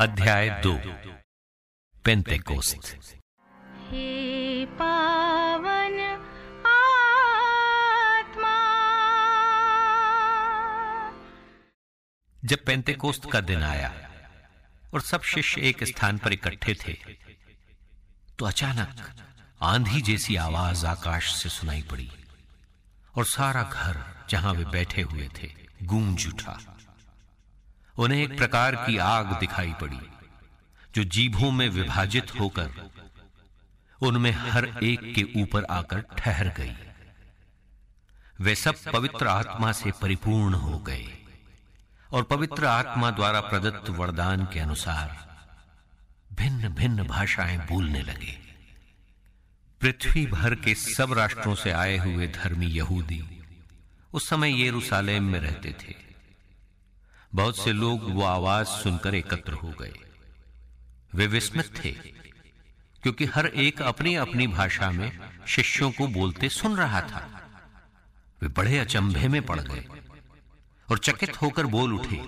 अध्याय दो। पेंतेकोस्त। हे पावन आत्मा। जब पेंतेकोस्त का दिन आया और सब शिष्य एक स्थान पर इकट्ठे थे तो अचानक आंधी जैसी आवाज़ आकाश से सुनाई पड़ी और सारा घर जहाँ वे बैठे हुए थे गूंज उठा। उन्हें एक प्रकार की आग दिखाई पड़ी, जो जीभों में विभाजित होकर उनमें हर एक के ऊपर आकर ठहर गई। वे सब पवित्र आत्मा से परिपूर्ण हो गए और पवित्र आत्मा द्वारा प्रदत्त वरदान के अनुसार भिन्न भिन्न भाषाएँ बोलने लगे। पृथ्वी भर के सब राष्ट्रों से आए हुए धर्मी यहूदी उस समय यरूशलेम में रहते थे। बहुत से लोग वो आवाज़ सुनकर एकत्र हो गए। वे विस्मित थे, क्योंकि हर एक अपनी अपनी भाषा में शिष्यों को बोलते सुन रहा था। वे बड़े अचंभे में पड़ गए और चकित होकर बोल उठे,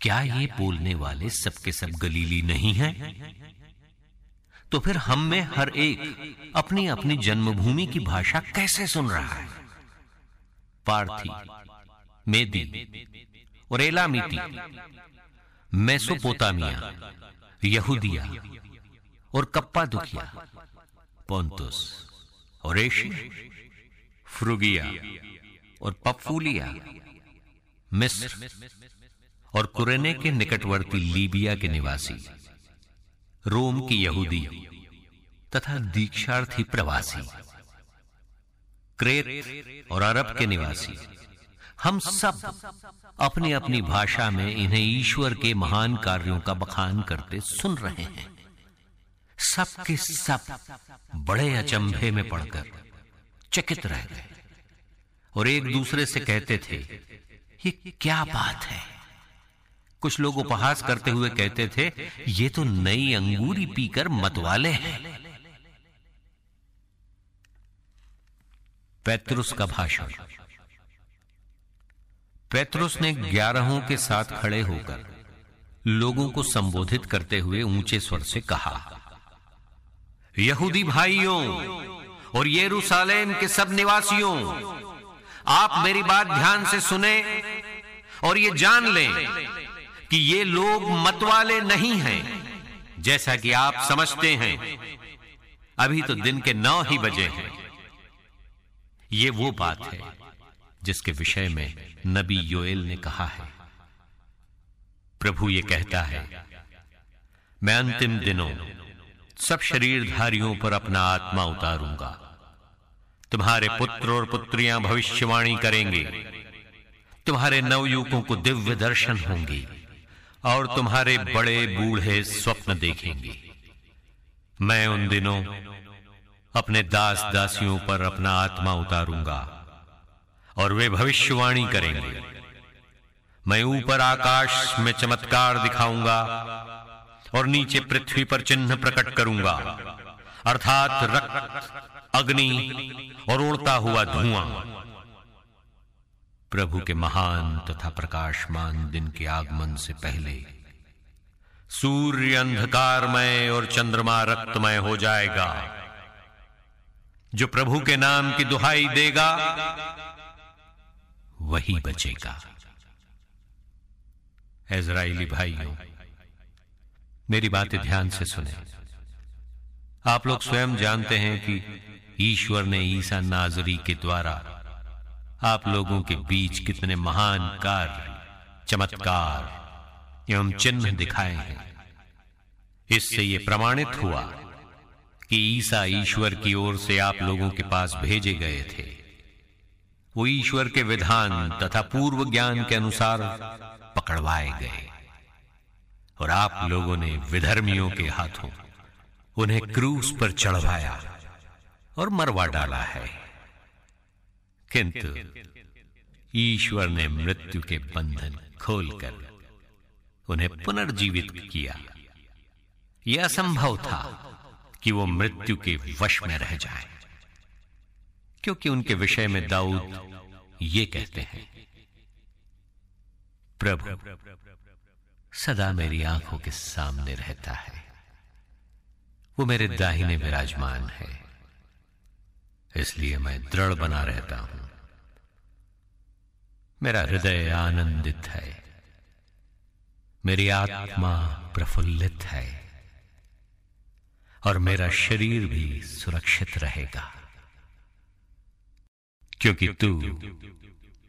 क्या ये बोलने वाले सबके सब गलीली नहीं हैं? तो फिर हम में हर एक अपनी अपनी जन्मभूमि की भाषा कैसे सुन रहा है? पार्थी, मेदी और एलामीती मेसोपोटामिया, यहूदिया और कप्पा दुखिया पोंतुस और एशिया फ्रुगिया और पफूलिया मिस्र और कुरेने के निकटवर्ती लीबिया के निवासी, रोम की यहूदी तथा दीक्षार्थी प्रवासी, क्रेत और अरब के निवासी। हम सब अपनी अपनी भाषा में इन्हें ईश्वर के महान कार्यों का बखान करते सुन रहे हैं। सब के सब बड़े अचंभे में पड़कर चकित रह गए। और एक दूसरे से कहते थे, ये क्या बात है? कुछ लोग उपहास करते हुए कहते थे, ये तो नई अंगूरी पीकर मतवाले हैं। पैतरुस का भाषण। पैतरुस ने ग्यारहों के साथ खड़े होकर लोगों को संबोधित करते हुए ऊँचे स्वर से कहा, यहूदी भाइयों और यरूशलेम के सब निवासियों, आप मेरी बात ध्यान से सुने और ये जान लें कि ये लोग मतवाले नहीं हैं, जैसा कि आप समझते हैं। अभी तो दिन के नौ ही बजे हैं। ये वो बात है जिसके विषय में नबी योएल ने कहा है। प्रभु ये कहता है, मैं अंतिम दिनों सब शरीरधारियों पर अपना आत्मा उतारूँगा। तुम्हारे पुत्र और पुत्रियाँ भविष्यवाणी करेंगे। तुम्हारे नवयुवकों को दिव्य दर्शन होंगे और तुम्हारे बड़े बूढ़े स्वप्न देखेंगे। मैं उन दिनों अपने दास दासियों पर अपना आत्मा उतारूँगा। और वे भविष्यवाणी करेंगे। मैं ऊपर आकाश में चमत्कार दिखाऊँगा और नीचे पृथ्वी पर चिन्ह प्रकट करूँगा। अर्थात रक्त, अग्नि और उड़ता हुआ धुआँ। प्रभु के महान तथा प्रकाशमान दिन के आगमन से पहले सूर्य अंधकारमय और चंद्रमा रक्तमय हो जाएगा, जो प्रभु के नाम की दुहाई देगा वही बचेगा। इजराइली भाइयों, मेरी बातें ध्यान से सुने। आप लोग स्वयं जानते हैं कि ईश्वर ने ईसा नाजरी के द्वारा आप लोगों के बीच कितने महान कार्य, चमत्कार एवं चिन्ह दिखाए हैं। इससे यह प्रमाणित हुआ कि ईसा ईश्वर की ओर से आप लोगों के पास भेजे गए थे। वो ईश्वर के विधान तथा पूर्व ज्ञान के अनुसार पकड़वाए गए। और आप लोगों ने विधर्मियों के हाथों उन्हें क्रूस पर चढ़वाया और मरवा डाला है। किंतु ईश्वर ने मृत्यु के बंधन खोलकर उन्हें पुनर्जीवित किया। यह असंभव था कि वो मृत्यु के वश में रह जाए। क्योंकि उनके विषय में दाऊद ये कहते हैं प्रभु सदा मेरी आँखों के सामने रहता है। वो मेरे दाहिने विराजमान है। इसलिए मैं दृढ़ बना रहता हूँ। मेरा हृदय आनंदित है। मेरी आत्मा प्रफुल्लित है। और मेरा शरीर भी सुरक्षित रहेगा। क्योंकि तू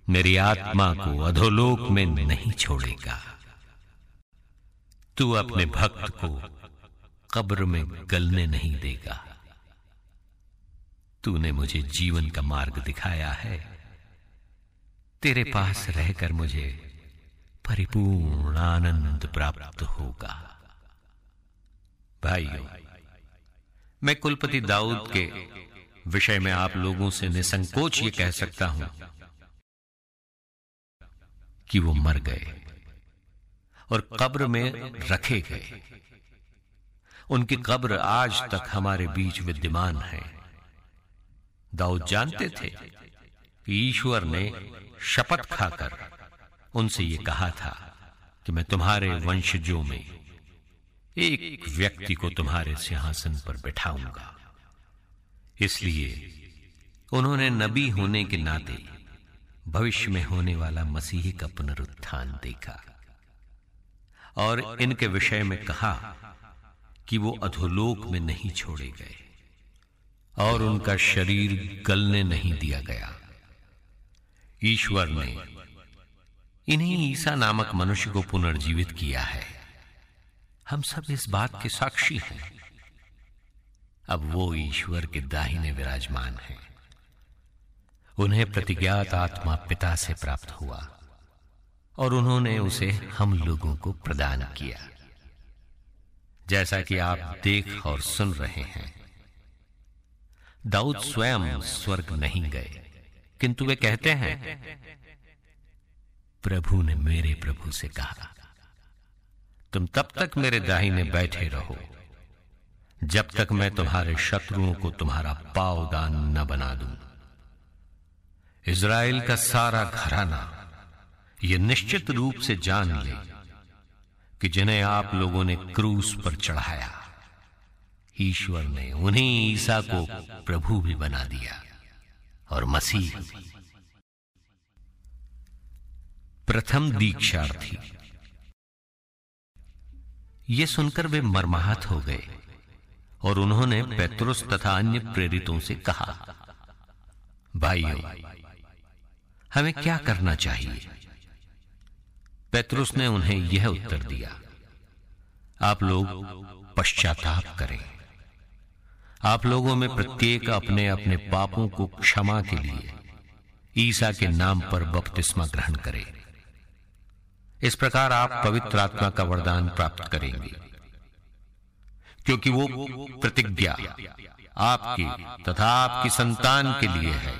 मेरी आत्मा को अधोलोक में नहीं छोड़ेगा। तू अपने भक्त को कब्र में गलने नहीं देगा। तूने मुझे जीवन का मार्ग दिखाया है। तेरे पास रहकर मुझे परिपूर्ण आनंद प्राप्त होगा। भाइयों, मैं कुलपति दाऊद के विषय में आप लोगों से निसंकोच ये कह सकता हूँ कि वो मर गए और कब्र में रखे गए। उनकी कब्र आज तक हमारे बीच विद्यमान है। दाऊद जानते थे कि ईश्वर ने शपथ खाकर उनसे यह कहा था कि मैं तुम्हारे वंशजों में एक व्यक्ति को तुम्हारे सिंहासन पर बैठाऊँगा। इसलिए उन्होंने नबी होने के नाते भविष्य में होने वाला मसीह का पुनरुत्थान देखा और इनके विषय में कहा कि वो अधोलोक में नहीं छोड़े गए और उनका शरीर गलने नहीं दिया गया। ईश्वर ने इन्हीं ईसा नामक मनुष्य को पुनर्जीवित किया है। हम सब इस बात के साक्षी हैं। अब वो ईश्वर के दाहिने विराजमान हैं। उन्हें प्रतिज्ञात आत्मा पिता से प्राप्त हुआ और उन्होंने उसे हम लोगों को प्रदान किया। जैसा कि आप देख और सुन रहे हैं। दाऊद स्वयं स्वर्ग नहीं गए, किंतु वे कहते हैं, प्रभु ने मेरे प्रभु से कहा, तुम तब तक मेरे दाहिने बैठे रहो जब तक मैं तुम्हारे शत्रुओं को तुम्हारा पावदान न बना दूँ। इज़राइल का सारा घराना यह निश्चित रूप से जान ले कि जिन्हें आप लोगों ने क्रूस पर चढ़ाया, ईश्वर ने उन्हीं ईसा को प्रभु भी बना दिया और मसीह प्रथम दीक्षार्थी। ये सुनकर वे मरमाहत हो गए। और उन्होंने पेत्रुस तथा अन्य प्रेरितों से कहा, भाइयों, हमें क्या करना चाहिए? पेत्रुस ने उन्हें यह उत्तर दिया, आप लोग पश्चाताप करें। आप लोगों में प्रत्येक अपने अपने पापों को क्षमा के लिए ईसा के नाम पर बपतिस्मा ग्रहण करें। इस प्रकार आप पवित्र आत्मा का वरदान प्राप्त करेंगे। क्योंकि वो प्रतिज्ञा आपकी तथा आपकी संतान के लिए है।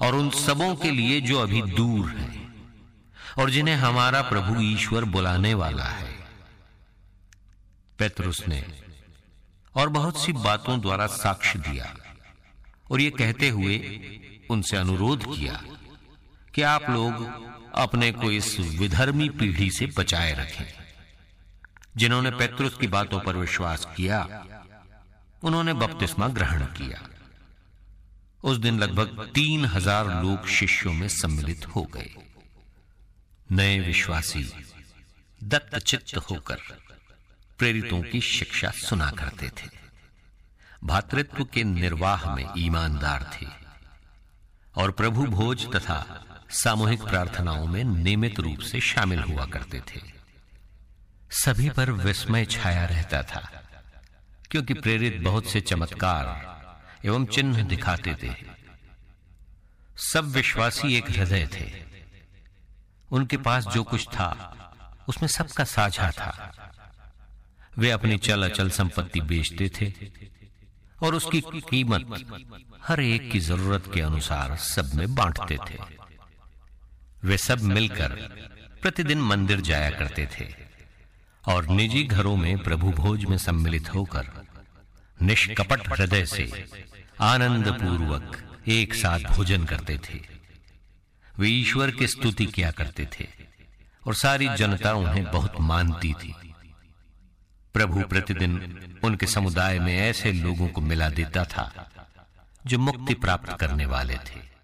और उन सबों के लिए जो अभी दूर हैं और जिन्हें हमारा प्रभु ईश्वर बुलाने वाला है। पेतरुस ने और बहुत सी बातों द्वारा साक्ष्य दिया और ये कहते हुए उनसे अनुरोध किया कि आप लोग अपने को इस विधर्मी पीढ़ी से बचाए रखें। जिन्होंने पेतरुस की बातों पर विश्वास किया, उन्होंने बपतिस्मा ग्रहण किया। उस दिन लगभग तीन हज़ार लोग शिष्यों में सम्मिलित हो गए। नए विश्वासी दत्तचित्त होकर प्रेरितों की शिक्षा सुना करते थे। भातृत्व के निर्वाह में ईमानदार थे और प्रभु भोज तथा सामूहिक प्रार्थनाओं में नियमित रूप से शामिल हुआ करते थे। सभी पर विस्मय छाया रहता था, क्योंकि प्रेरित बहुत से चमत्कार एवं चिन्ह दिखाते थे। सब विश्वासी एक हृदय थे। उनके पास जो कुछ था, उसमें सबका साझा था। वे अपनी चल अचल संपत्ति बेचते थे और उसकी कीमत हर एक की ज़रूरत के अनुसार सब में बांटते थे। वे सब मिलकर प्रतिदिन मंदिर जाया करते थे। और निजी घरों में प्रभु भोज में सम्मिलित होकर निष्कपट हृदय से आनंद पूर्वक एक साथ भोजन करते थे। वे ईश्वर की स्तुति किया करते थे और सारी जनता उन्हें बहुत मानती थी। प्रभु प्रतिदिन उनके समुदाय में ऐसे लोगों को मिला देता था जो मुक्ति प्राप्त करने वाले थे।